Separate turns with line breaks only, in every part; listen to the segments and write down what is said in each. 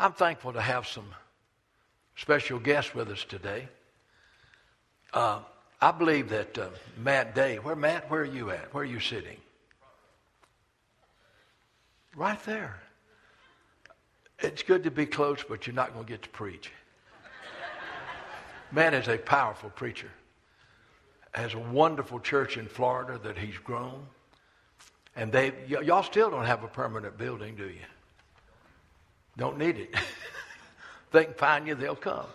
I'm thankful to have some special guests with us today. Uh, I believe that uh, Matt Day, where Matt, where are you at? Where are you sitting? Right there. It's good to be close, but you're not going to get to preach. Matt is a powerful preacher. Has a wonderful church in Florida that he's grown. And they, y- y'all still don't have a permanent building, do you? Don't need it. they can find you, they'll come.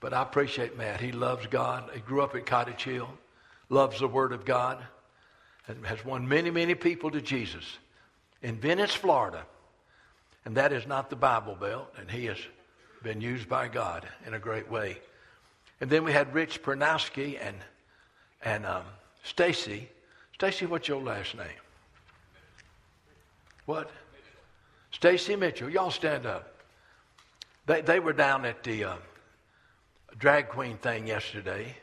But I appreciate Matt. He loves God. He grew up at Cottage Hill, loves the Word of God, and has won many, many people to Jesus in Venice, Florida. And that is not the Bible Belt, and he has been used by God in a great way. And then we had Rich Penkoski and, and um, Stacy. Stacy, what's your last name? What? Stacy Mitchell. Y'all stand up. They, they were down at the uh, drag queen thing yesterday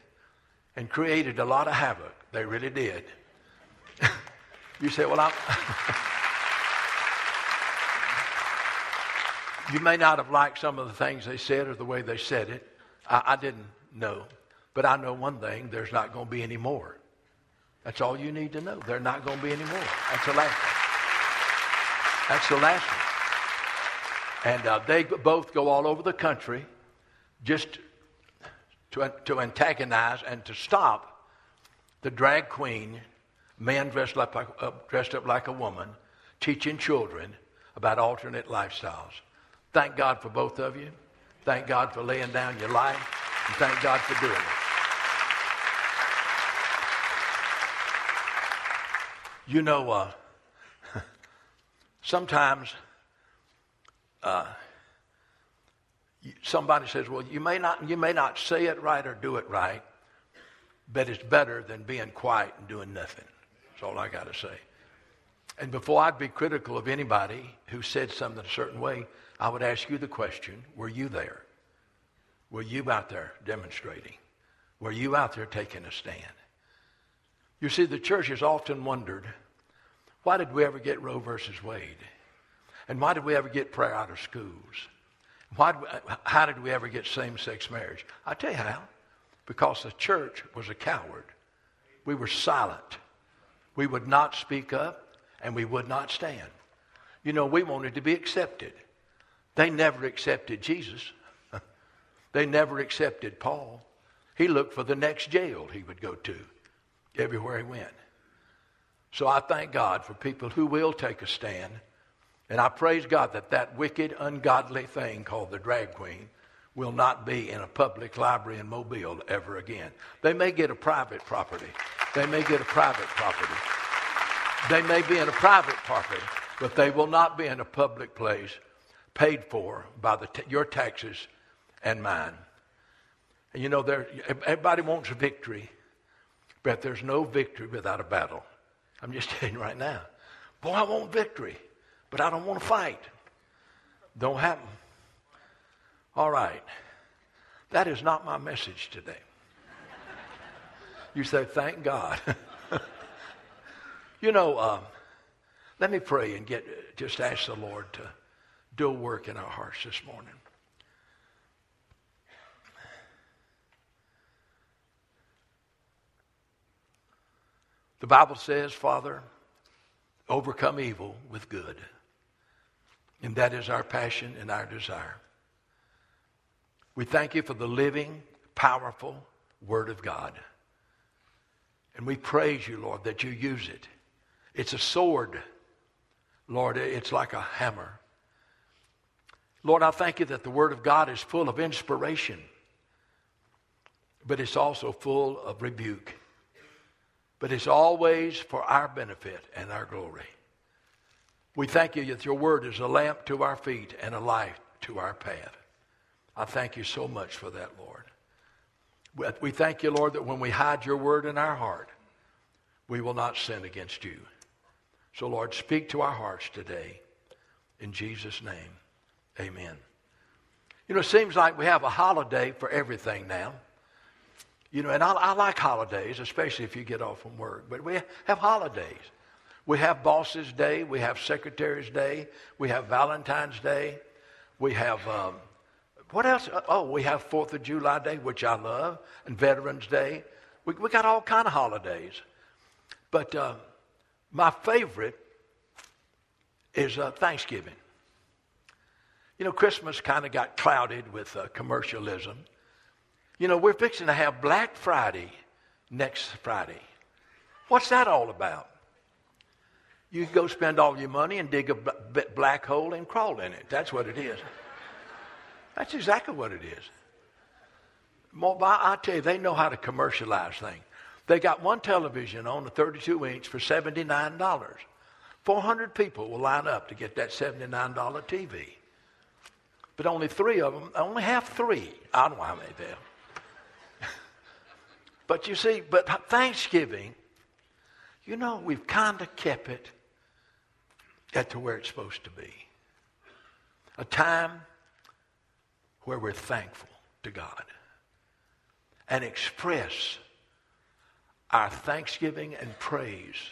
and created a lot of havoc. They really did. you say, well, I'm. you may not have liked some of the things they said or the way they said it. I, I didn't know. But I know one thing there's not going to be any more. That's all you need to know. There's not going to be any more. That's the last. That's the last one. And uh, they both go all over the country just to, to antagonize and to stop the drag queen, man dressed, like, uh, dressed up like a woman, teaching children about alternate lifestyles. Thank God for both of you. Thank God for laying down your life. And thank God for doing it. You know, uh, sometimes uh, somebody says, "Well, you may not you may not say it right or do it right, but it's better than being quiet and doing nothing." That's all I got to say. And before I'd be critical of anybody who said something a certain way, I would ask you the question: Were you there? Were you out there demonstrating? Were you out there taking a stand? You see, the church has often wondered why did we ever get Roe versus Wade? And why did we ever get prayer out of schools? Why, how did we ever get same sex marriage? I tell you how. Because the church was a coward. We were silent. We would not speak up and we would not stand. You know, we wanted to be accepted. They never accepted Jesus. They never accepted Paul. He looked for the next jail he would go to everywhere he went. So I thank God for people who will take a stand. And I praise God that that wicked, ungodly thing called the drag queen will not be in a public library in Mobile ever again. They may get a private property. They may get a private property. They may be in a private property, but they will not be in a public place paid for by t- your taxes and mine. And you know, there, everybody wants a victory, but there's no victory without a battle. I'm just telling you right now. Boy, I want victory, but I don't want to fight. Don't happen. All right. That is not my message today. You say, thank God. you know, uh, let me pray and get just ask the Lord to do a work in our hearts this morning. The Bible says, Father, overcome evil with good. And that is our passion and our desire. We thank you for the living, powerful Word of God. And we praise you, Lord, that you use it. It's a sword, Lord. It's like a hammer. Lord, I thank you that the Word of God is full of inspiration, but it's also full of rebuke but it's always for our benefit and our glory. We thank you that your word is a lamp to our feet and a light to our path. I thank you so much for that, Lord. We thank you, Lord, that when we hide your word in our heart, we will not sin against you. So, Lord, speak to our hearts today. In Jesus' name, amen. You know, it seems like we have a holiday for everything now. You know, and I, I like holidays, especially if you get off from work. But we have holidays. We have Boss's Day. We have Secretary's Day. We have Valentine's Day. We have, um, what else? Oh, we have Fourth of July Day, which I love, and Veterans Day. We, we got all kind of holidays. But uh, my favorite is uh, Thanksgiving. You know, Christmas kind of got clouded with uh, commercialism. You know, we're fixing to have Black Friday next Friday. What's that all about? You go spend all your money and dig a black hole and crawl in it. That's what it is. That's exactly what it is. I tell you, they know how to commercialize things. They got one television on a 32 inch for $79. 400 people will line up to get that $79 TV. But only three of them, only half three. I don't know how many there. But you see, but Thanksgiving, you know, we've kind of kept it at to where it's supposed to be. A time where we're thankful to God and express our thanksgiving and praise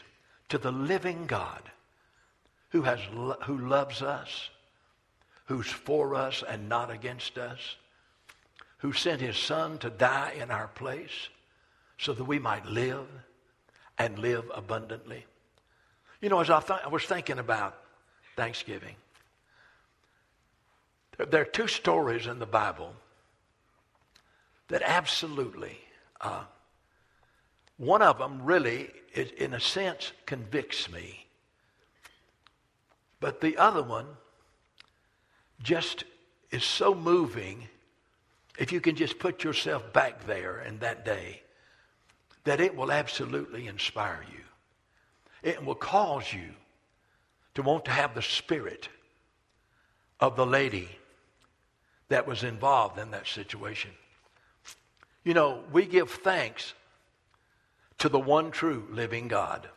to the living God who, has, who loves us, who's for us and not against us, who sent his son to die in our place so that we might live and live abundantly. You know, as I, th- I was thinking about Thanksgiving, there, are two stories in the Bible that absolutely, uh, one of them really, is, in a sense, convicts me. But the other one just is so moving, if you can just put yourself back there in that day, that it will absolutely inspire you. It will cause you to want to have the spirit of the lady that was involved in that situation. You know, we give thanks to the one true living God.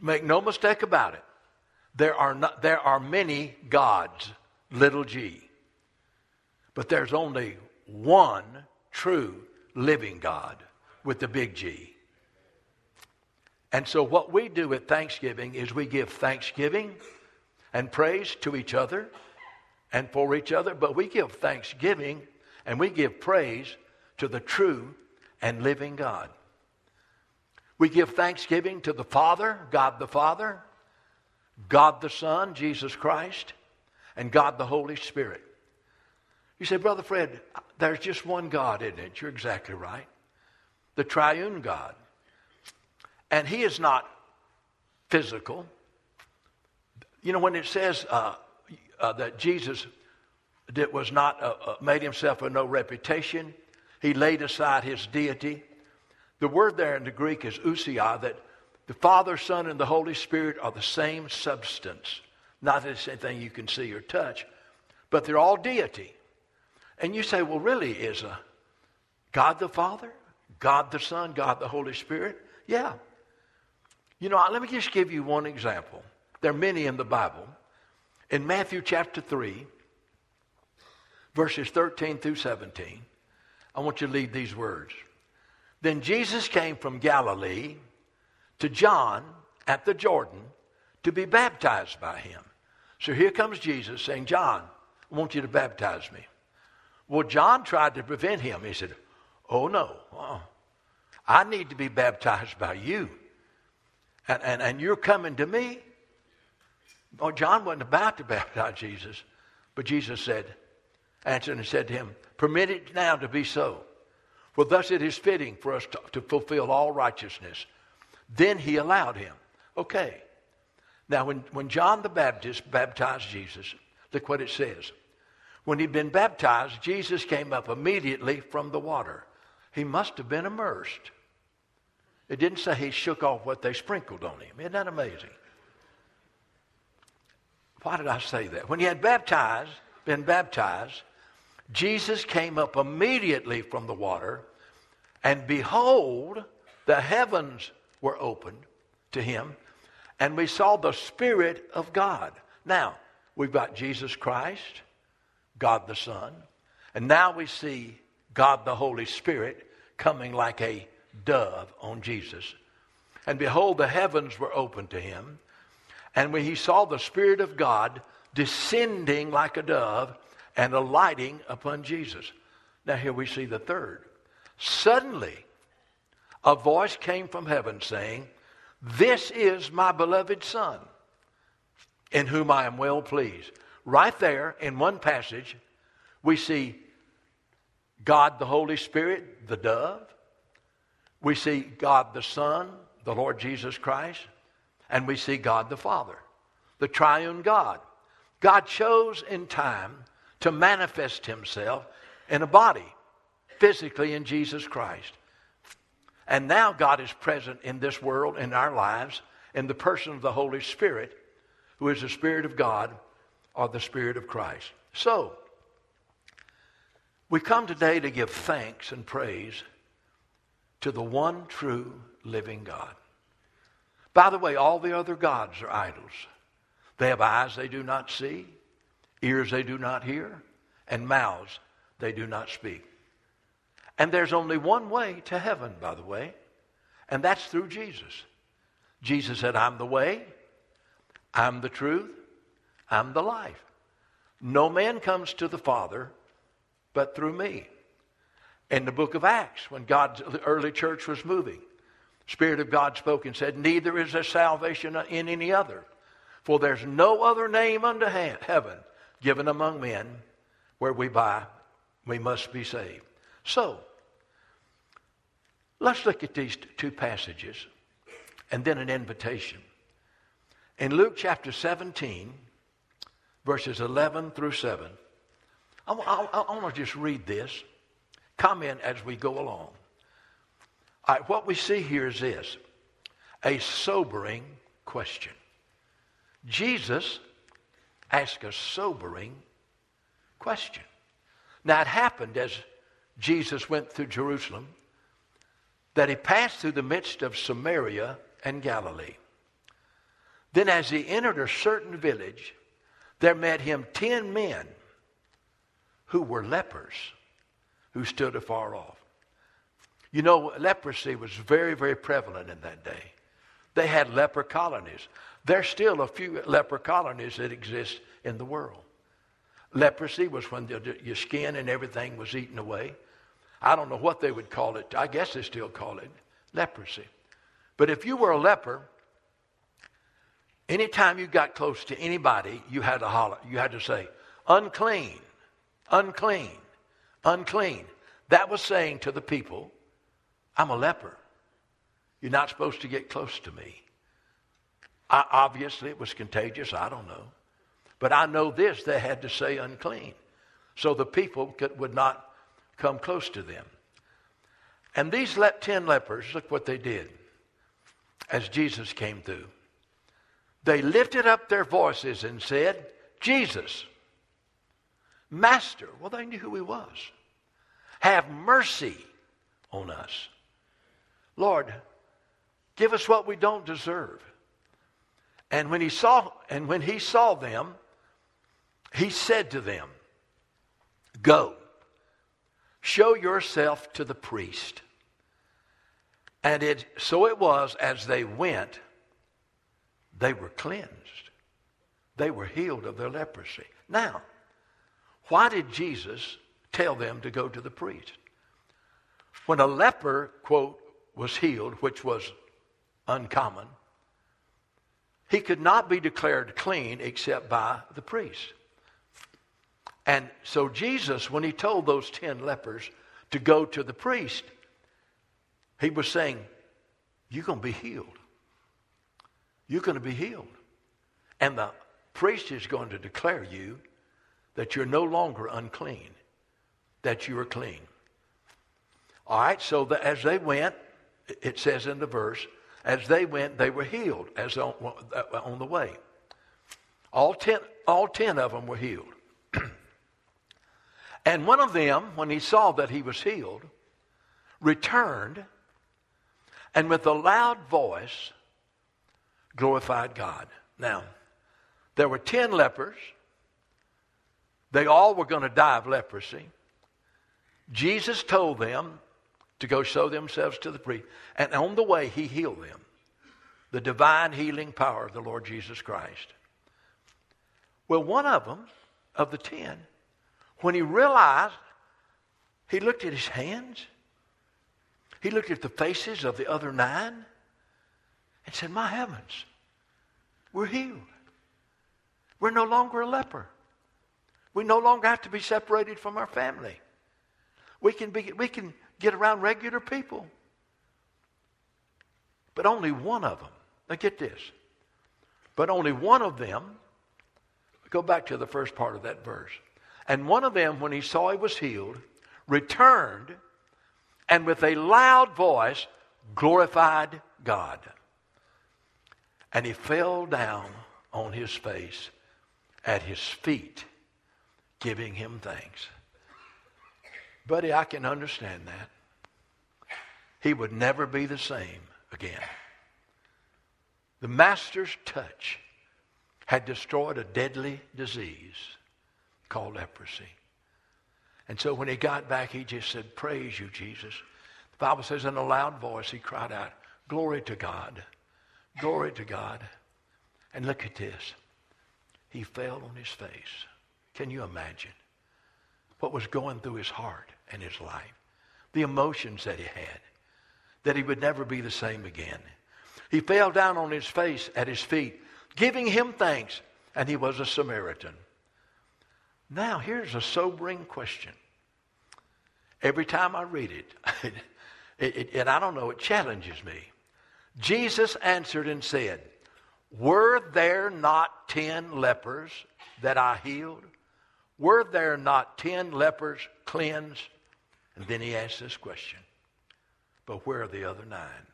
Make no mistake about it. There are, not, there are many gods, little g. But there's only one true living God with the big G. And so, what we do at Thanksgiving is we give thanksgiving and praise to each other and for each other, but we give thanksgiving and we give praise to the true and living God. We give thanksgiving to the Father, God the Father, God the Son, Jesus Christ, and God the Holy Spirit. You say, Brother Fred, there's just one God, isn't it? You're exactly right. The triune God. And he is not physical. You know, when it says uh, uh, that Jesus did, was not uh, uh, made himself of no reputation, he laid aside his deity. The word there in the Greek is ousia, that the Father, Son, and the Holy Spirit are the same substance. Not the same thing you can see or touch, but they're all deity. And you say, well, really, is a God the Father, God the Son, God the Holy Spirit? Yeah, you know, let me just give you one example. There are many in the Bible. In Matthew chapter 3, verses 13 through 17, I want you to read these words. Then Jesus came from Galilee to John at the Jordan to be baptized by him. So here comes Jesus saying, John, I want you to baptize me. Well, John tried to prevent him. He said, Oh, no. Uh-uh. I need to be baptized by you and, and, and you're coming to me? Oh, John wasn't about to baptize Jesus, but Jesus said, answered and said to him, Permit it now to be so. For thus it is fitting for us to, to fulfill all righteousness. Then he allowed him. Okay. Now, when, when John the Baptist baptized Jesus, look what it says. When he'd been baptized, Jesus came up immediately from the water. He must have been immersed. It didn't say he shook off what they sprinkled on him. Isn't that amazing? Why did I say that? When he had baptized, been baptized, Jesus came up immediately from the water, and behold, the heavens were opened to him, and we saw the Spirit of God. Now, we've got Jesus Christ, God the Son, and now we see God the Holy Spirit coming like a dove on Jesus. And behold, the heavens were opened to him. And when he saw the Spirit of God descending like a dove and alighting upon Jesus. Now, here we see the third. Suddenly, a voice came from heaven saying, This is my beloved Son, in whom I am well pleased. Right there in one passage, we see God the Holy Spirit, the dove. We see God the Son, the Lord Jesus Christ. And we see God the Father, the triune God. God chose in time to manifest himself in a body, physically in Jesus Christ. And now God is present in this world, in our lives, in the person of the Holy Spirit, who is the Spirit of God or the Spirit of Christ. So, we come today to give thanks and praise to the one true living God. By the way, all the other gods are idols. They have eyes they do not see, ears they do not hear, and mouths they do not speak. And there's only one way to heaven, by the way, and that's through Jesus. Jesus said, I'm the way, I'm the truth, I'm the life. No man comes to the Father but through me. In the book of Acts, when God's the early church was moving, Spirit of God spoke and said, Neither is there salvation in any other. For there's no other name under heaven given among men where we by we must be saved. So, let's look at these two passages and then an invitation. In Luke chapter 17, verses 11 through 7, I, I, I want to just read this, comment as we go along. What we see here is this a sobering question. Jesus asked a sobering question. Now, it happened as Jesus went through Jerusalem that he passed through the midst of Samaria and Galilee. Then, as he entered a certain village, there met him ten men who were lepers who stood afar off. You know, leprosy was very, very prevalent in that day. They had leper colonies. There's still a few leper colonies that exist in the world. Leprosy was when the, your skin and everything was eaten away. I don't know what they would call it. I guess they still call it leprosy. But if you were a leper, anytime you got close to anybody, you had to holler. You had to say, unclean, unclean, unclean. That was saying to the people, I'm a leper. You're not supposed to get close to me. I, obviously, it was contagious. I don't know. But I know this they had to say unclean. So the people could, would not come close to them. And these le- ten lepers, look what they did as Jesus came through. They lifted up their voices and said, Jesus, Master. Well, they knew who he was. Have mercy on us. Lord, give us what we don't deserve. And when he saw and when he saw them, he said to them, Go, show yourself to the priest. And it so it was as they went, they were cleansed. They were healed of their leprosy. Now, why did Jesus tell them to go to the priest? When a leper, quote, was healed, which was uncommon, he could not be declared clean except by the priest. And so Jesus, when he told those ten lepers to go to the priest, he was saying, You're going to be healed. You're going to be healed. And the priest is going to declare you that you're no longer unclean, that you are clean. All right, so the, as they went, it says in the verse, as they went, they were healed as on, on the way. All ten, all ten of them were healed. and one of them, when he saw that he was healed, returned and with a loud voice glorified God. Now, there were ten lepers. They all were going to die of leprosy. Jesus told them to go show themselves to the priest. And on the way, he healed them. The divine healing power of the Lord Jesus Christ. Well, one of them, of the ten, when he realized, he looked at his hands, he looked at the faces of the other nine, and said, My heavens, we're healed. We're no longer a leper. We no longer have to be separated from our family. We can, be, we can get around regular people. But only one of them, now get this, but only one of them, go back to the first part of that verse. And one of them, when he saw he was healed, returned and with a loud voice glorified God. And he fell down on his face at his feet, giving him thanks. Buddy, I can understand that. He would never be the same again. The master's touch had destroyed a deadly disease called leprosy. And so when he got back, he just said, Praise you, Jesus. The Bible says in a loud voice, he cried out, Glory to God. Glory to God. And look at this. He fell on his face. Can you imagine what was going through his heart and his life? The emotions that he had, that he would never be the same again. He fell down on his face at his feet, giving him thanks, and he was a Samaritan. Now, here's a sobering question. Every time I read it, it, it, and I don't know, it challenges me. Jesus answered and said, Were there not ten lepers that I healed? Were there not ten lepers cleansed? And then he asked this question But where are the other nine?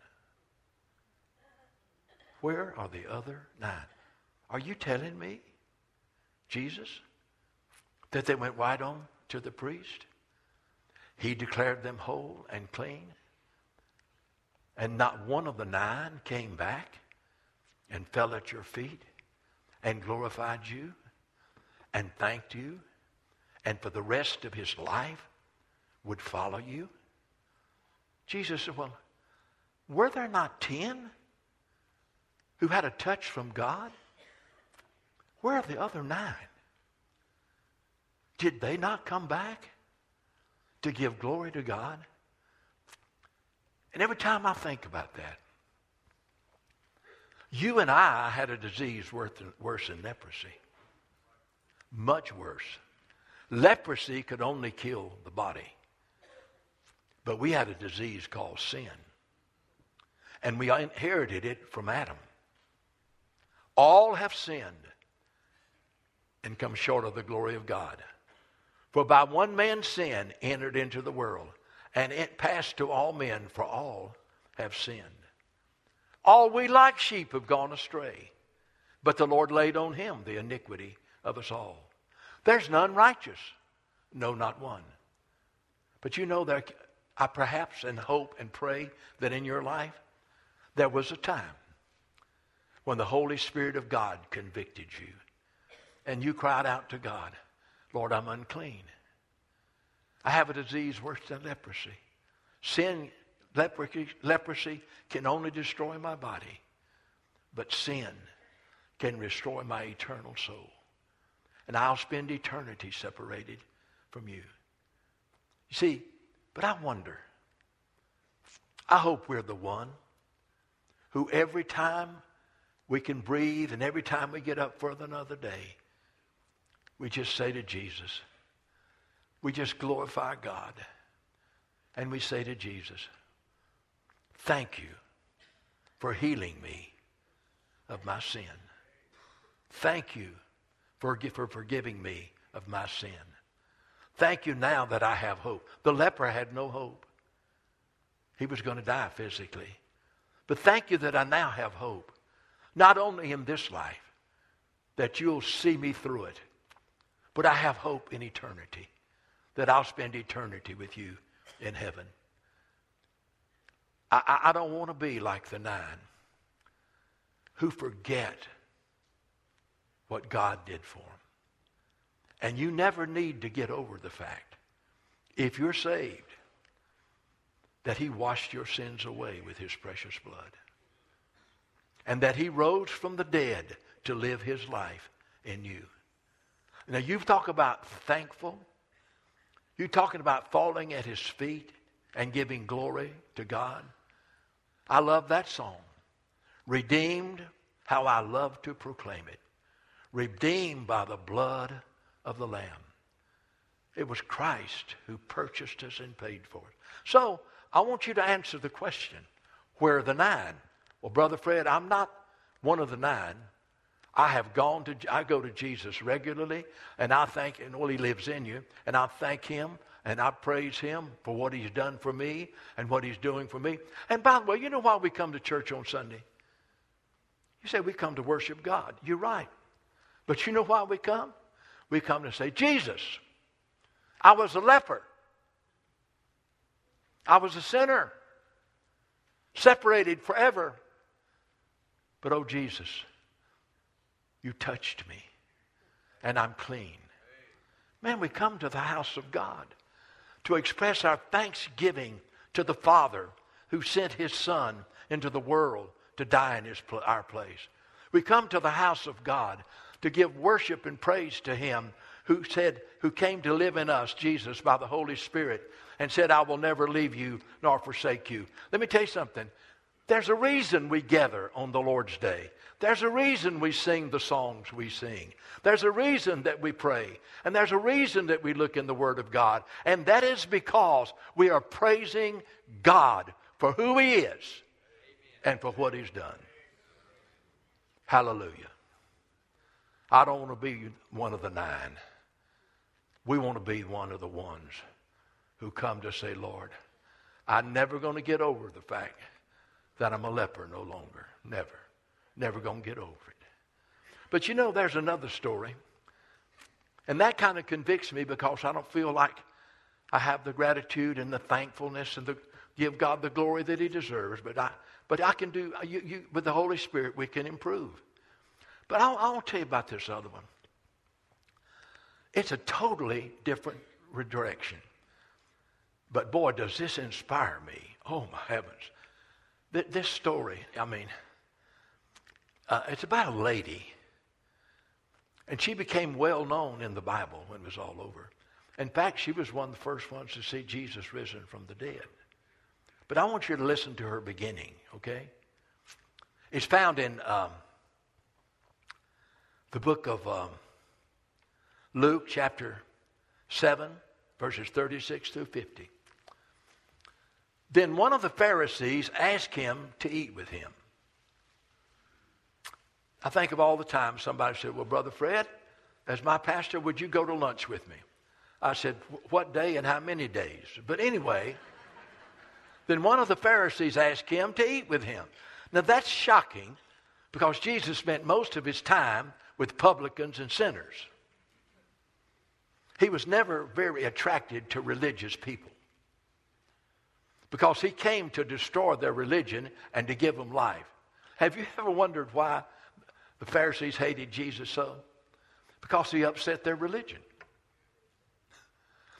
Where are the other nine? Are you telling me, Jesus, that they went right on to the priest? He declared them whole and clean. And not one of the nine came back and fell at your feet and glorified you and thanked you and for the rest of his life would follow you? Jesus said, Well, were there not ten who had a touch from God? Where are the other nine? Did they not come back to give glory to God? And every time I think about that, you and I had a disease worse than leprosy. Much worse. Leprosy could only kill the body. But we had a disease called sin. And we inherited it from Adam. All have sinned and come short of the glory of God. For by one man's sin entered into the world, and it passed to all men, for all have sinned. All we like sheep have gone astray, but the Lord laid on him the iniquity of us all. There's none righteous, no, not one. But you know, that I perhaps and hope and pray that in your life there was a time when the Holy Spirit of God convicted you and you cried out to God, Lord, I'm unclean. I have a disease worse than leprosy. Sin, leprosy, leprosy can only destroy my body, but sin can destroy my eternal soul. And I'll spend eternity separated from you. You see, but I wonder, I hope we're the one who every time we can breathe and every time we get up for another day, we just say to Jesus, we just glorify God. And we say to Jesus, Thank you for healing me of my sin. Thank you for, for forgiving me of my sin. Thank you now that I have hope. The leper had no hope. He was going to die physically. But thank you that I now have hope. Not only in this life, that you'll see me through it, but I have hope in eternity that I'll spend eternity with you in heaven. I, I, I don't want to be like the nine who forget what God did for them. And you never need to get over the fact, if you're saved, that he washed your sins away with his precious blood. And that he rose from the dead to live his life in you. Now, you talk about thankful. You're talking about falling at his feet and giving glory to God. I love that song. Redeemed, how I love to proclaim it. Redeemed by the blood of the Lamb. It was Christ who purchased us and paid for it. So I want you to answer the question where are the nine? Well, Brother Fred, I'm not one of the nine. I have gone to, I go to Jesus regularly, and I thank, and well, He lives in you, and I thank Him, and I praise Him for what He's done for me and what He's doing for me. And by the way, you know why we come to church on Sunday? You say we come to worship God. You're right. But you know why we come? We come to say, Jesus, I was a leper. I was a sinner, separated forever. But oh, Jesus, you touched me, and I'm clean. Man, we come to the house of God to express our thanksgiving to the Father who sent his Son into the world to die in his, our place. We come to the house of God to give worship and praise to him who said, who came to live in us, Jesus, by the Holy Spirit, and said, I will never leave you nor forsake you. Let me tell you something. There's a reason we gather on the Lord's day. There's a reason we sing the songs we sing. There's a reason that we pray. And there's a reason that we look in the Word of God. And that is because we are praising God for who He is and for what He's done. Hallelujah. I don't want to be one of the nine. We want to be one of the ones who come to say, Lord, I'm never going to get over the fact that I'm a leper no longer. Never. Never going to get over it. But you know, there's another story. And that kind of convicts me because I don't feel like I have the gratitude and the thankfulness and the give God the glory that He deserves. But I, but I can do, you, you, with the Holy Spirit, we can improve. But I'll, I'll tell you about this other one. It's a totally different direction. But boy, does this inspire me. Oh, my heavens. Th- this story, I mean, uh, it's about a lady. And she became well known in the Bible when it was all over. In fact, she was one of the first ones to see Jesus risen from the dead. But I want you to listen to her beginning, okay? It's found in um, the book of um, Luke, chapter 7, verses 36 through 50. Then one of the Pharisees asked him to eat with him. I think of all the time somebody said, Well, Brother Fred, as my pastor, would you go to lunch with me? I said, What day and how many days? But anyway, then one of the Pharisees asked him to eat with him. Now that's shocking because Jesus spent most of his time with publicans and sinners. He was never very attracted to religious people because he came to destroy their religion and to give them life. Have you ever wondered why the Pharisees hated Jesus so? Because he upset their religion.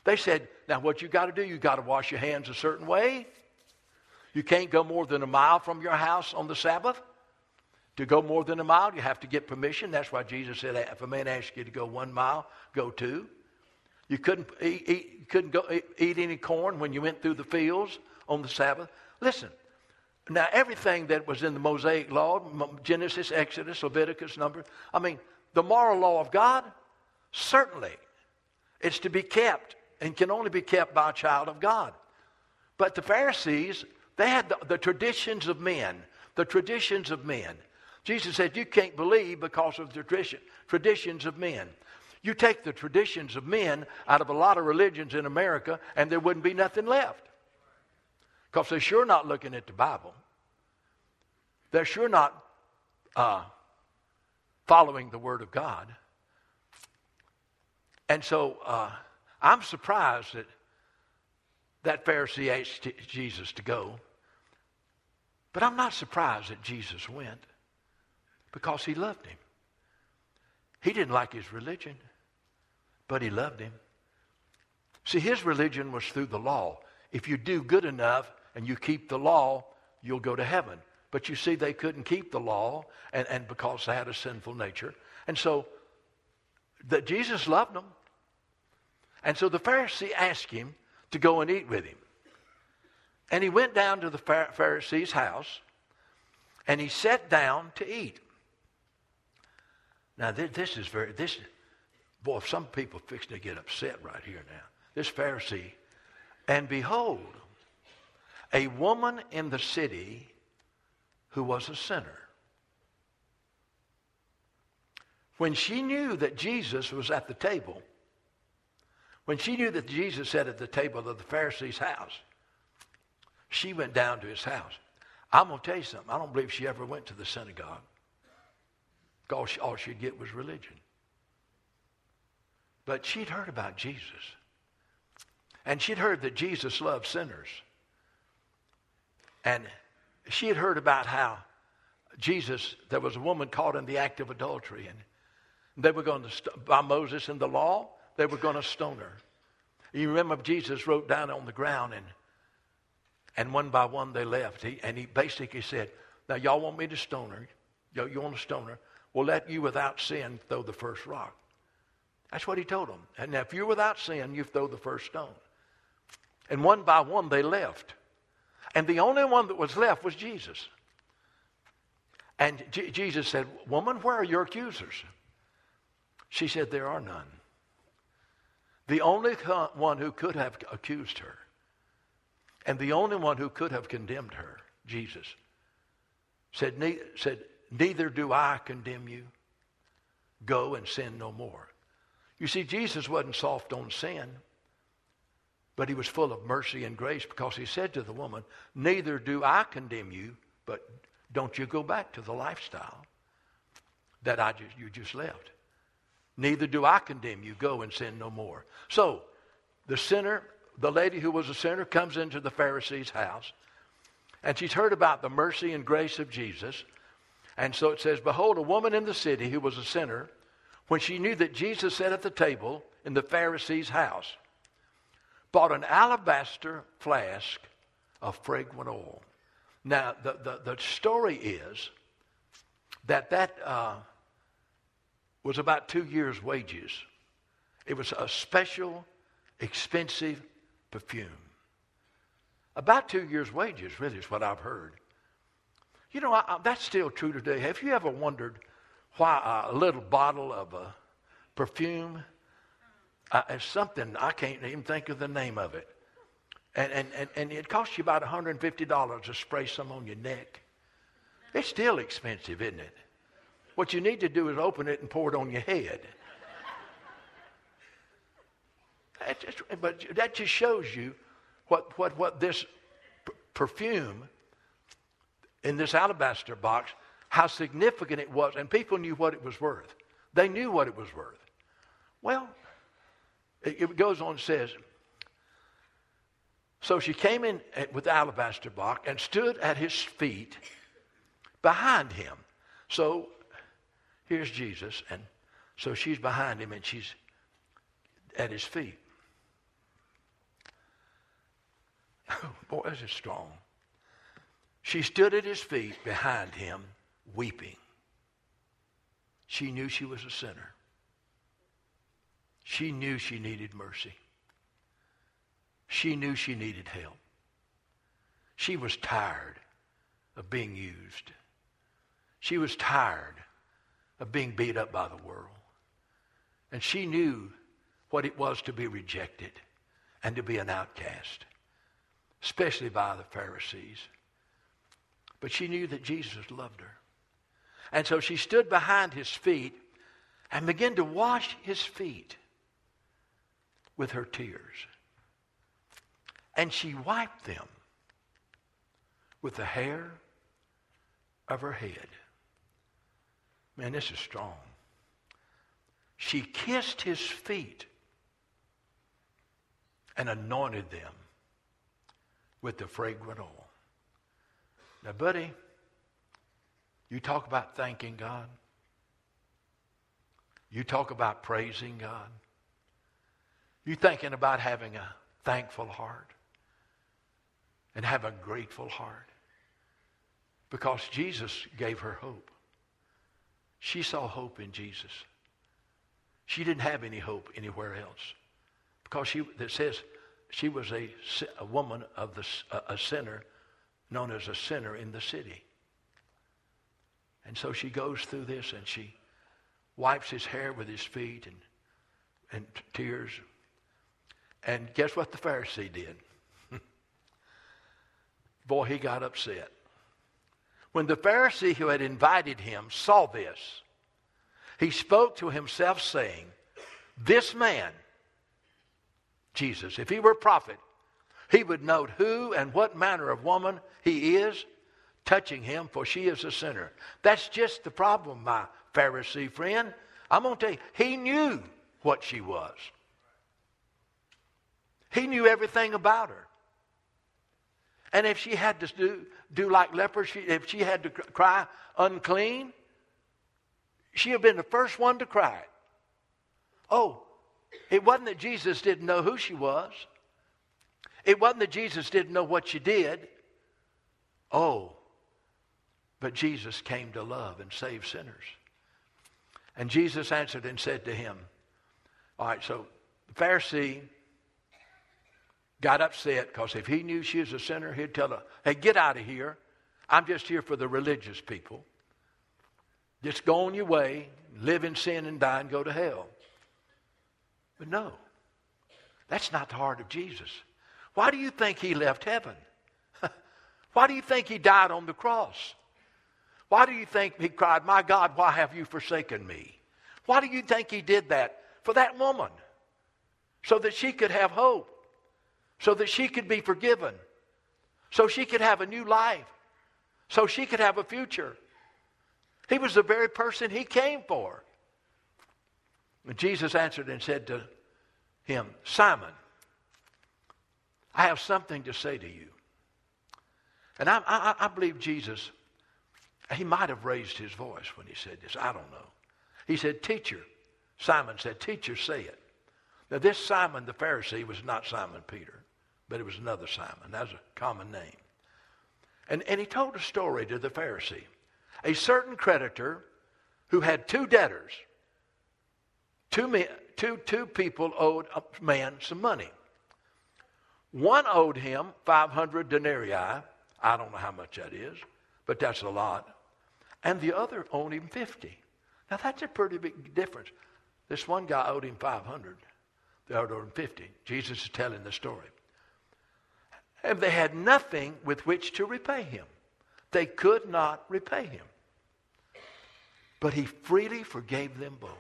They said, now what you got to do, you got to wash your hands a certain way. You can't go more than a mile from your house on the Sabbath. To go more than a mile, you have to get permission. That's why Jesus said, if a man asks you to go one mile, go two. You couldn't eat, eat, couldn't go, eat any corn when you went through the fields on the Sabbath. Listen, now everything that was in the Mosaic law, Genesis, Exodus, Leviticus, Number, I mean, the moral law of God, certainly, it's to be kept and can only be kept by a child of God. But the Pharisees, they had the, the traditions of men, the traditions of men. Jesus said, You can't believe because of the tradition, traditions of men. You take the traditions of men out of a lot of religions in America, and there wouldn't be nothing left. Because they're sure not looking at the Bible. They're sure not uh, following the Word of God. And so uh, I'm surprised that that Pharisee asked Jesus to go. But I'm not surprised that Jesus went because he loved him. He didn't like his religion, but he loved him. See, his religion was through the law. If you do good enough and you keep the law, you'll go to heaven. But you see, they couldn't keep the law, and, and because they had a sinful nature. And so that Jesus loved them. And so the Pharisee asked him to go and eat with him. And he went down to the Pharisee's house and he sat down to eat. Now, this is very, this, boy, some people fixing to get upset right here now. This Pharisee, and behold, a woman in the city who was a sinner. When she knew that Jesus was at the table, when she knew that Jesus sat at the table of the Pharisee's house, she went down to his house. I'm going to tell you something. I don't believe she ever went to the synagogue. She, all she'd get was religion. But she'd heard about Jesus. And she'd heard that Jesus loved sinners. And she had heard about how Jesus, there was a woman caught in the act of adultery. And they were going to, by Moses and the law, they were going to stone her. You remember Jesus wrote down on the ground and and one by one they left. He, and he basically said, Now y'all want me to stone her? You, you want to stone her? Well, let you without sin throw the first rock. That's what he told them. And now if you're without sin, you throw the first stone. And one by one they left. And the only one that was left was Jesus. And J- Jesus said, Woman, where are your accusers? She said, There are none. The only one who could have accused her, and the only one who could have condemned her, Jesus, said, said Neither do I condemn you. Go and sin no more. You see, Jesus wasn't soft on sin, but he was full of mercy and grace because he said to the woman, Neither do I condemn you, but don't you go back to the lifestyle that I just, you just left. Neither do I condemn you. Go and sin no more. So, the sinner, the lady who was a sinner, comes into the Pharisee's house, and she's heard about the mercy and grace of Jesus. And so it says, Behold, a woman in the city who was a sinner, when she knew that Jesus sat at the table in the Pharisee's house, bought an alabaster flask of fragrant oil. Now, the, the, the story is that that uh, was about two years' wages. It was a special, expensive perfume. About two years' wages, really, is what I've heard. You know, I, that's still true today. Have you ever wondered why a little bottle of a perfume uh, is something I can't even think of the name of it? And, and, and, and it costs you about $150 to spray some on your neck. It's still expensive, isn't it? What you need to do is open it and pour it on your head. Just, but that just shows you what, what, what this p- perfume in this alabaster box, how significant it was. And people knew what it was worth. They knew what it was worth. Well, it, it goes on and says, so she came in eh, with the alabaster box and stood at his feet behind him. So Here's Jesus, and so she's behind him and she's at his feet. boy, this is strong. She stood at his feet behind him, weeping. She knew she was a sinner. She knew she needed mercy. She knew she needed help. She was tired of being used. She was tired of being beat up by the world. And she knew what it was to be rejected and to be an outcast, especially by the Pharisees. But she knew that Jesus loved her. And so she stood behind his feet and began to wash his feet with her tears. And she wiped them with the hair of her head. Man, this is strong. She kissed his feet and anointed them with the fragrant oil. Now, buddy, you talk about thanking God. You talk about praising God. You thinking about having a thankful heart and have a grateful heart because Jesus gave her hope. She saw hope in Jesus. She didn't have any hope anywhere else because she, it says she was a, a woman of the, a, a sinner, known as a sinner in the city. And so she goes through this and she wipes his hair with his feet and, and t- tears. And guess what the Pharisee did? Boy, he got upset. When the Pharisee who had invited him saw this, he spoke to himself, saying, This man, Jesus, if he were a prophet, he would note who and what manner of woman he is, touching him, for she is a sinner. That's just the problem, my Pharisee friend. I'm going to tell you, he knew what she was. He knew everything about her. And if she had to do, do like lepers, if she had to cry unclean, she had been the first one to cry it. Oh, it wasn't that Jesus didn't know who she was. It wasn't that Jesus didn't know what she did. Oh, but Jesus came to love and save sinners. And Jesus answered and said to him, All right, so the Pharisee got upset because if he knew she was a sinner, he'd tell her, Hey, get out of here. I'm just here for the religious people. Just go on your way, live in sin and die and go to hell. But no, that's not the heart of Jesus. Why do you think he left heaven? Why do you think he died on the cross? Why do you think he cried, My God, why have you forsaken me? Why do you think he did that? For that woman, so that she could have hope, so that she could be forgiven, so she could have a new life, so she could have a future. He was the very person he came for. And Jesus answered and said to him, Simon, I have something to say to you. And I, I, I believe Jesus, he might have raised his voice when he said this. I don't know. He said, Teacher. Simon said, Teacher, say it. Now, this Simon the Pharisee was not Simon Peter, but it was another Simon. That's a common name. And, and he told a story to the Pharisee. A certain creditor who had two debtors, two, men, two, two people owed a man some money. One owed him 500 denarii. I don't know how much that is, but that's a lot. And the other owed him 50. Now that's a pretty big difference. This one guy owed him 500. The other owed him 50. Jesus is telling the story. And they had nothing with which to repay him. They could not repay him. But he freely forgave them both.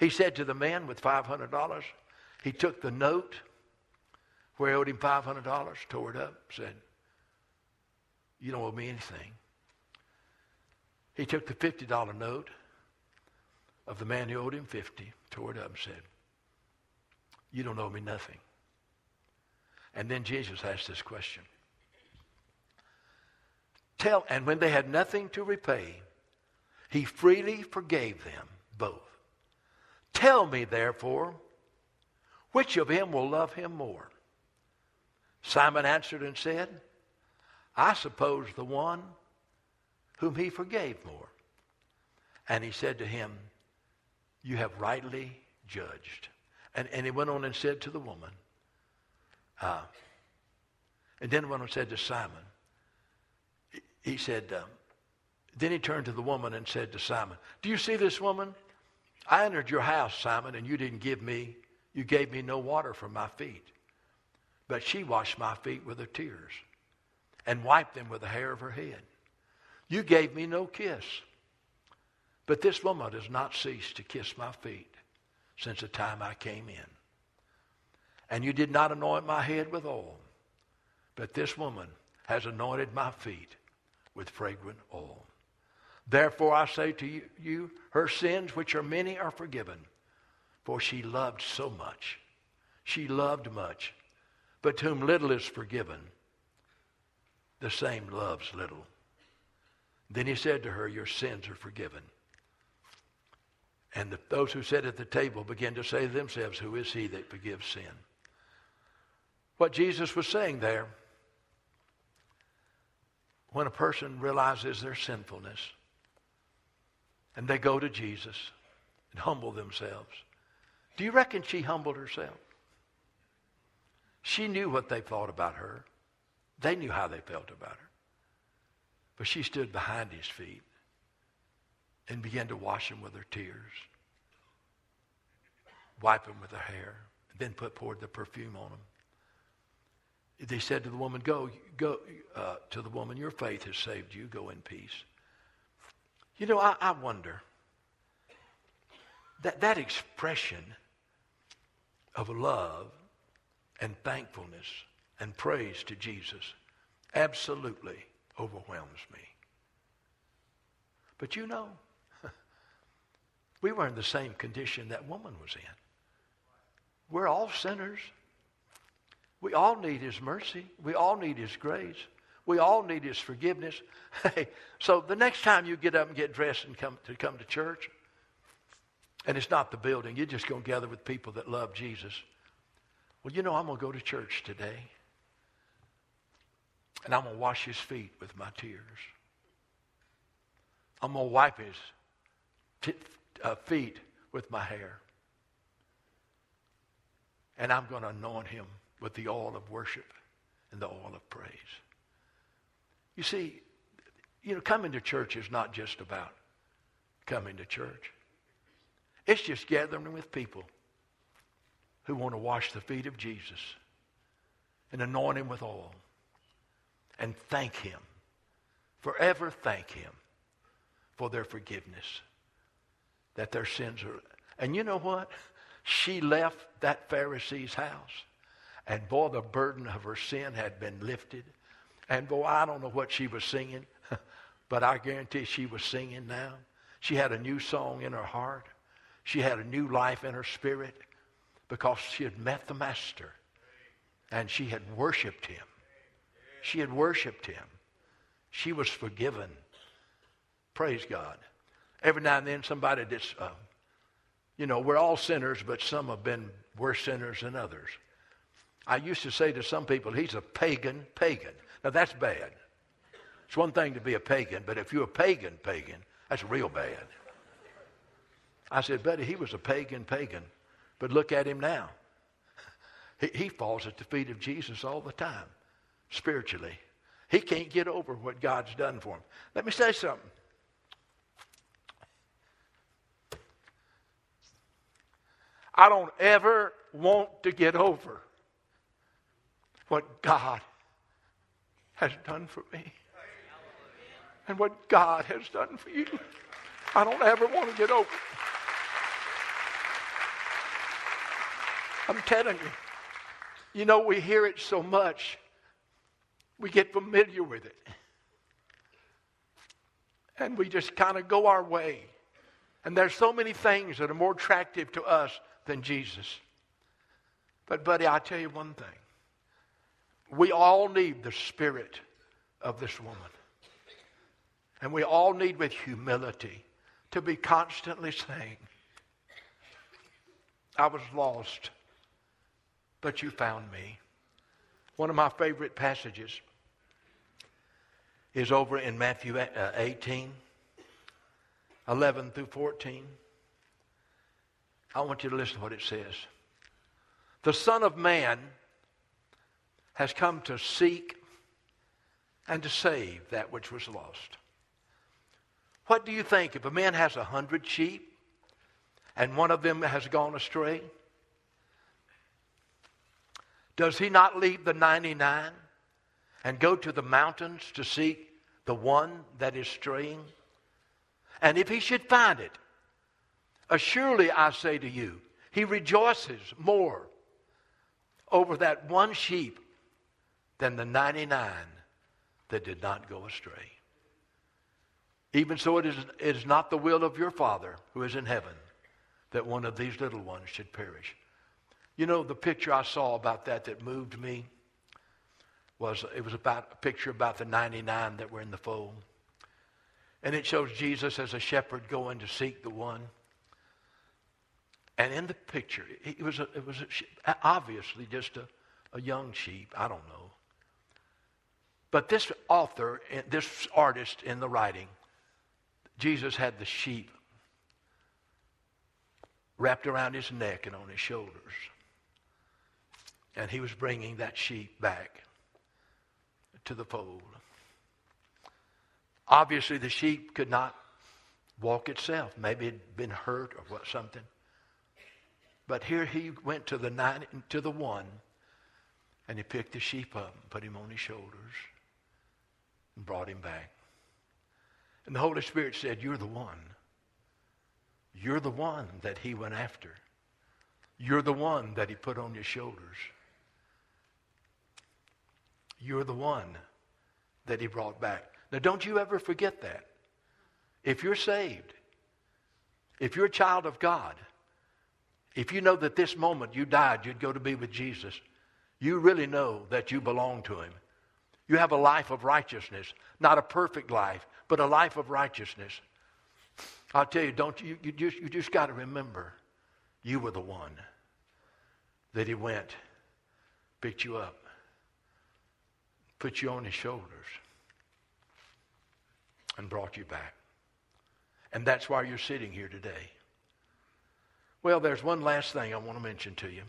He said to the man with $500, he took the note where he owed him $500, tore it up, said, You don't owe me anything. He took the $50 note of the man who owed him 50, tore it up and said, You don't owe me nothing. And then Jesus asked this question. Tell, and when they had nothing to repay, he freely forgave them both. Tell me, therefore, which of them will love him more? Simon answered and said, I suppose the one whom he forgave more. And he said to him, You have rightly judged. And, and he went on and said to the woman, uh, and then went on and said to Simon, he said, um, then he turned to the woman and said to Simon, Do you see this woman? I entered your house, Simon, and you didn't give me, you gave me no water for my feet. But she washed my feet with her tears and wiped them with the hair of her head. You gave me no kiss. But this woman has not ceased to kiss my feet since the time I came in. And you did not anoint my head with oil. But this woman has anointed my feet with fragrant oil. Therefore I say to you, you, her sins, which are many, are forgiven. For she loved so much. She loved much. But to whom little is forgiven, the same loves little. Then he said to her, Your sins are forgiven. And the, those who sat at the table began to say to themselves, Who is he that forgives sin? What Jesus was saying there, when a person realizes their sinfulness, and they go to Jesus and humble themselves Do you reckon she humbled herself? She knew what they thought about her. They knew how they felt about her. But she stood behind his feet and began to wash him with her tears, wipe him with her hair, then put poured the perfume on him. They said to the woman, "Go, go uh, to the woman. Your faith has saved you. Go in peace." You know, I, I wonder that that expression of love and thankfulness and praise to Jesus absolutely overwhelms me. But you know, we were in the same condition that woman was in. We're all sinners. We all need his mercy. We all need his grace. We all need his forgiveness. Hey, so the next time you get up and get dressed and come to come to church, and it's not the building, you're just going to gather with people that love Jesus. Well, you know, I'm going to go to church today. And I'm going to wash his feet with my tears. I'm going to wipe his t- uh, feet with my hair. And I'm going to anoint him with the oil of worship and the oil of praise. You see, you know, coming to church is not just about coming to church. It's just gathering with people who want to wash the feet of Jesus and anoint him with oil and thank him, forever thank him for their forgiveness, that their sins are. And you know what? She left that Pharisee's house, and boy, the burden of her sin had been lifted. And boy, I don't know what she was singing, but I guarantee she was singing now. She had a new song in her heart. She had a new life in her spirit because she had met the Master and she had worshiped him. She had worshiped him. She was forgiven. Praise God. Every now and then somebody that's, uh, you know, we're all sinners, but some have been worse sinners than others. I used to say to some people, he's a pagan pagan. Now that's bad. It's one thing to be a pagan, but if you're a pagan pagan, that's real bad. I said, Betty, he was a pagan pagan. But look at him now. He, he falls at the feet of Jesus all the time, spiritually. He can't get over what God's done for him. Let me say something. I don't ever want to get over what God has done for me and what God has done for you. I don't ever want to get over it. I'm telling you. You know, we hear it so much, we get familiar with it. And we just kind of go our way. And there's so many things that are more attractive to us than Jesus. But, buddy, I'll tell you one thing. We all need the spirit of this woman. And we all need, with humility, to be constantly saying, I was lost but you found me. One of my favorite passages is over in Matthew uh, 18, 11 through 14. I want you to listen to what it says. The Son of Man has come to seek and to save that which was lost. What do you think if a man has a hundred sheep and one of them has gone astray? Does he not leave the 99 and go to the mountains to seek the one that is straying? And if he should find it, assuredly I say to you, he rejoices more over that one sheep than the 99 that did not go astray. Even so, it is, it is not the will of your Father who is in heaven that one of these little ones should perish. You know, the picture I saw about that that moved me was it was about a picture about the 99 that were in the fold. And it shows Jesus as a shepherd going to seek the one. And in the picture, it was, a, it was a, obviously just a, a young sheep. I don't know. But this author, eh, this artist in the writing, Jesus had the sheep wrapped around his neck and on his shoulders. And he was bringing that sheep back to the fold. Obviously, the sheep could not walk itself. Maybe it had been hurt or what something. But here he went to the nine, to the one, and he picked the sheep up and put him on his shoulders and brought him back. And the Holy Spirit said, You're the one. You're the one that he went after. You're the one that he put on his shoulders. You're the one that he brought back. Now, don't you ever forget that. If you're saved, if you're a child of God, if you know that this moment you died, you'd go to be with Jesus, you really know that you belong to him. You have a life of righteousness, not a perfect life, but a life of righteousness. I'll tell you, don't you, you just, you just got to remember you were the one that he went, picked you up, put you on his shoulders, and brought you back. And that's why you're sitting here today. Well, there's one last thing I want to mention to you.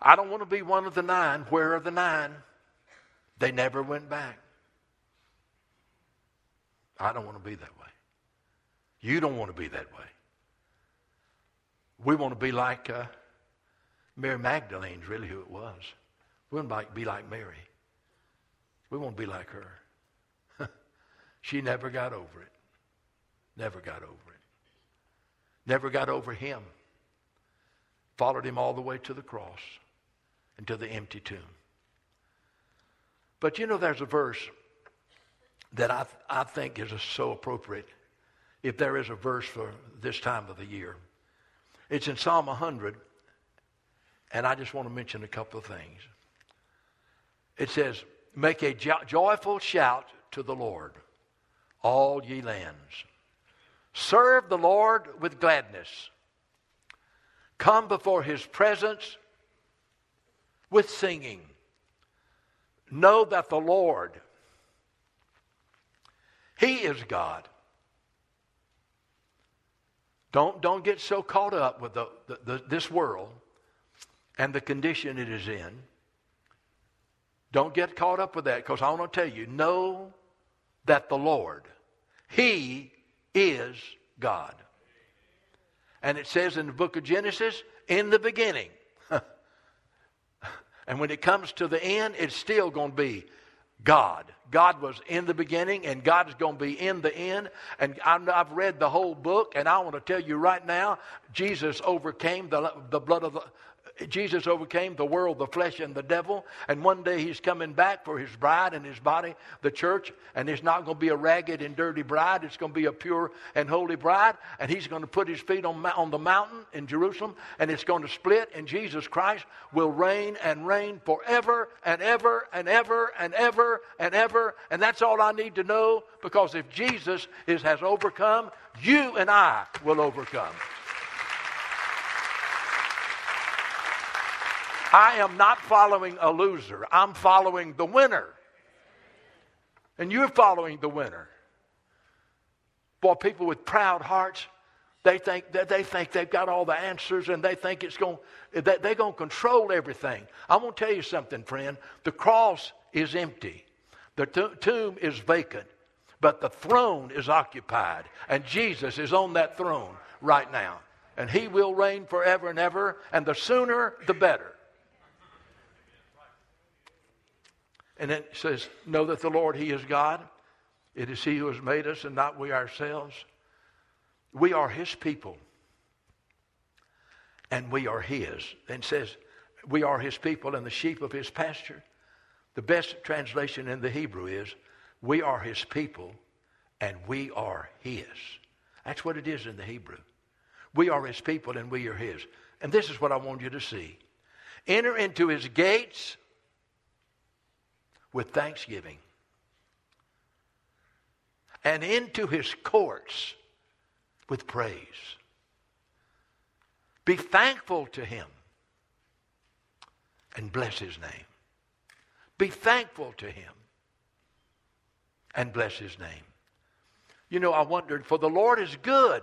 I don't want to be one of the nine. Where are the nine? They never went back. I don't want to be that way. You don't want to be that way. We want to be like uh, Mary Magdalene's really who it was. We want to be like Mary. We want to be like her. she never got over it. Never got over it. Never got over him. Followed him all the way to the cross and to the empty tomb. But you know, there's a verse that I, I think is so appropriate if there is a verse for this time of the year. It's in Psalm 100, and I just want to mention a couple of things. It says, Make a jo- joyful shout to the Lord, all ye lands. Serve the Lord with gladness. Come before his presence with singing. Know that the Lord, he is God. Don't, don't get so caught up with the, the, the, this world and the condition it is in. Don't get caught up with that because I want to tell you know that the Lord, He is God. And it says in the book of Genesis, in the beginning. and when it comes to the end, it's still going to be God. God was in the beginning, and God is going to be in the end. And I've read the whole book, and I want to tell you right now Jesus overcame the, the blood of the, Jesus overcame the world, the flesh, and the devil. And one day he's coming back for his bride and his body, the church. And it's not going to be a ragged and dirty bride. It's going to be a pure and holy bride. And he's going to put his feet on, on the mountain in Jerusalem. And it's going to split. And Jesus Christ will reign and reign forever and ever and ever and ever and ever. And that's all I need to know because if Jesus is, has overcome, you and I will overcome. I am not following a loser. I'm following the winner. And you're following the winner. Boy, people with proud hearts, they think they think they've got all the answers and they think it's going they're going to control everything. I want to tell you something, friend. The cross is empty. The tomb is vacant, but the throne is occupied, and Jesus is on that throne right now. And he will reign forever and ever, and the sooner the better. And it says, Know that the Lord, He is God. It is He who has made us and not we ourselves. We are His people. And we are His. And says, We are His people and the sheep of His pasture. The best translation in the Hebrew is, We are His people and we are His. That's what it is in the Hebrew. We are His people and we are His. And this is what I want you to see. Enter into His gates with thanksgiving and into his courts with praise. Be thankful to him and bless his name. Be thankful to him and bless his name. You know, I wondered, for the Lord is good.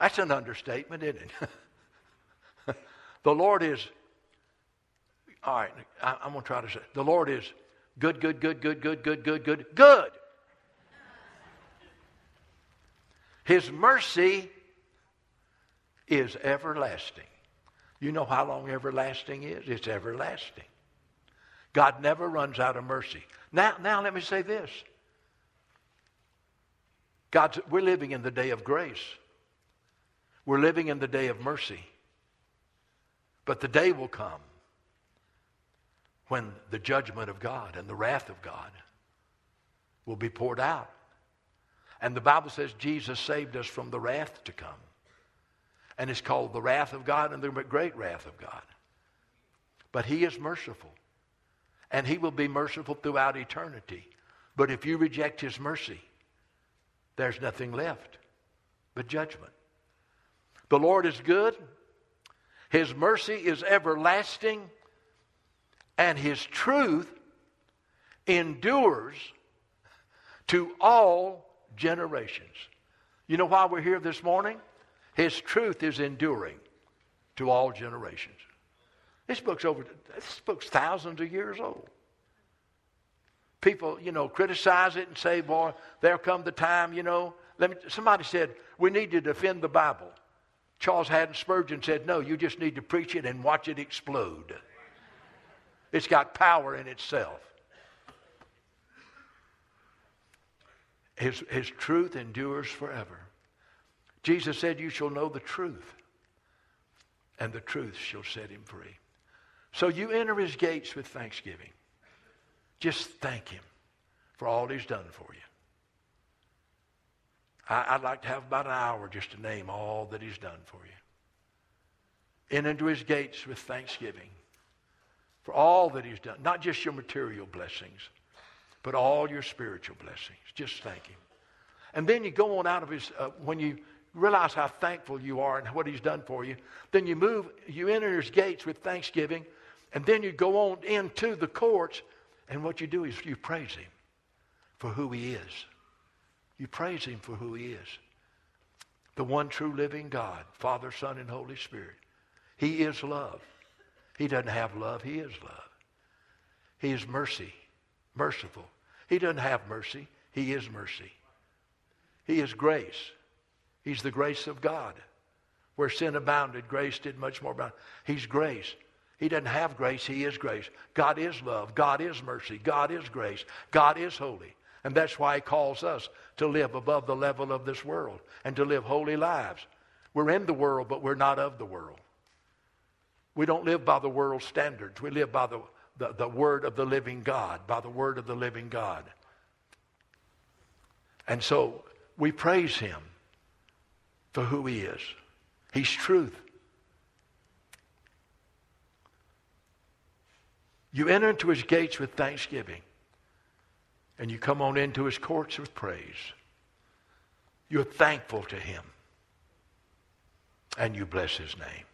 That's an understatement, isn't it? the Lord is, all right, I, I'm going to try to say, the Lord is good, good, good, good, good, good, good, good, good. His mercy is everlasting. You know how long everlasting is? It's everlasting. God never runs out of mercy. Now, now let me say this. God's, we're living in the day of grace. We're living in the day of mercy. But the day will come when the judgment of God and the wrath of God will be poured out. And the Bible says Jesus saved us from the wrath to come. And it's called the wrath of God and the great wrath of God. But He is merciful. And He will be merciful throughout eternity. But if you reject His mercy, there's nothing left but judgment. The Lord is good. His mercy is everlasting. And His truth endures to all generations. You know why we're here this morning? His truth is enduring to all generations. This book's over, this book's thousands of years old. People, you know, criticize it and say, boy, there'll come the time, you know. Let me, somebody said, we need to defend the Bible. Charles Haddon Spurgeon said, no, you just need to preach it and watch it explode. It's got power in itself. His, his truth endures forever. Jesus said, You shall know the truth, and the truth shall set him free. So you enter his gates with thanksgiving. Just thank him for all he's done for you. I, would like to have about an hour just to name all that he's done for you. Enter into his gates with thanksgiving for all that he's done, not just your material blessings, but all your spiritual blessings. Just thank him. And then you go on out of his, uh, when you realize how thankful you are and what he's done for you, then you move, you enter his gates with thanksgiving, and then you go on into the courts, and what you do is you praise him for who he is. You praise him for who he is. The one true living God, Father, Son, and Holy Spirit. He is love. He doesn't have love, he is love. He is mercy, merciful. He doesn't have mercy. He is mercy. He is grace. He's the grace of God. Where sin abounded, grace did much more abound. He's grace. He doesn't have grace. He is grace. God is love. God is mercy. God is grace. God is holy. And that's why he calls us to live above the level of this world and to live holy lives. We're in the world, but we're not of the world. We don't live by the world's standards. We live by the the, the word of the living God, by the word of the living God. And so we praise him for who he is. He's truth. You enter into his gates with thanksgiving, and you come on into his courts with praise. You're thankful to him, and you bless his name.